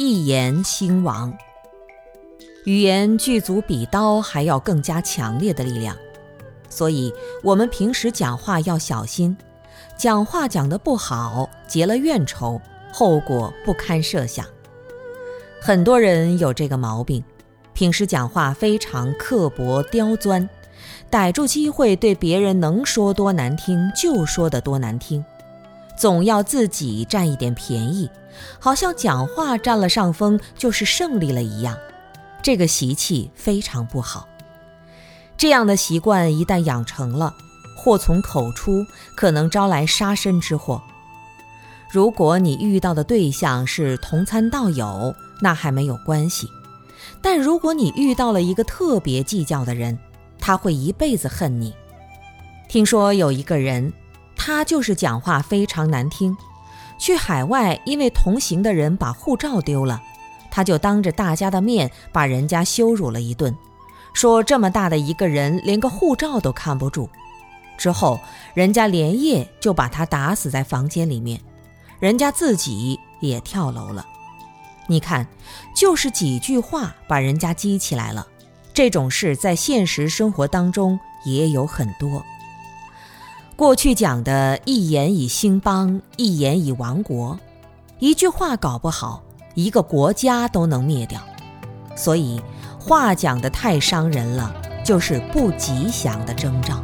一言兴亡。语言具足比刀还要更加强烈的力量，所以我们平时讲话要小心，讲话讲得不好，结了怨仇，后果不堪设想。很多人有这个毛病，平时讲话非常刻薄刁钻，逮住机会对别人能说多难听就说得多难听，总要自己占一点便宜，好像讲话占了上风就是胜利了一样。这个习气非常不好，这样的习惯一旦养成了，祸从口出，可能招来杀身之祸。如果你遇到的对象是同参道友，那还没有关系；但如果你遇到了一个特别计较的人，他会一辈子恨你。听说有一个人，他就是讲话非常难听，去海外因为同行的人把护照丢了。他就当着大家的面把人家羞辱了一顿，说这么大的一个人连个护照都看不住。之后，人家连夜就把他打死在房间里面，人家自己也跳楼了。你看，就是几句话把人家激起来了。这种事在现实生活当中也有很多。过去讲的一言以兴邦，一言以亡国，一句话搞不好。一个国家都能灭掉，所以话讲的太伤人了，就是不吉祥的征兆。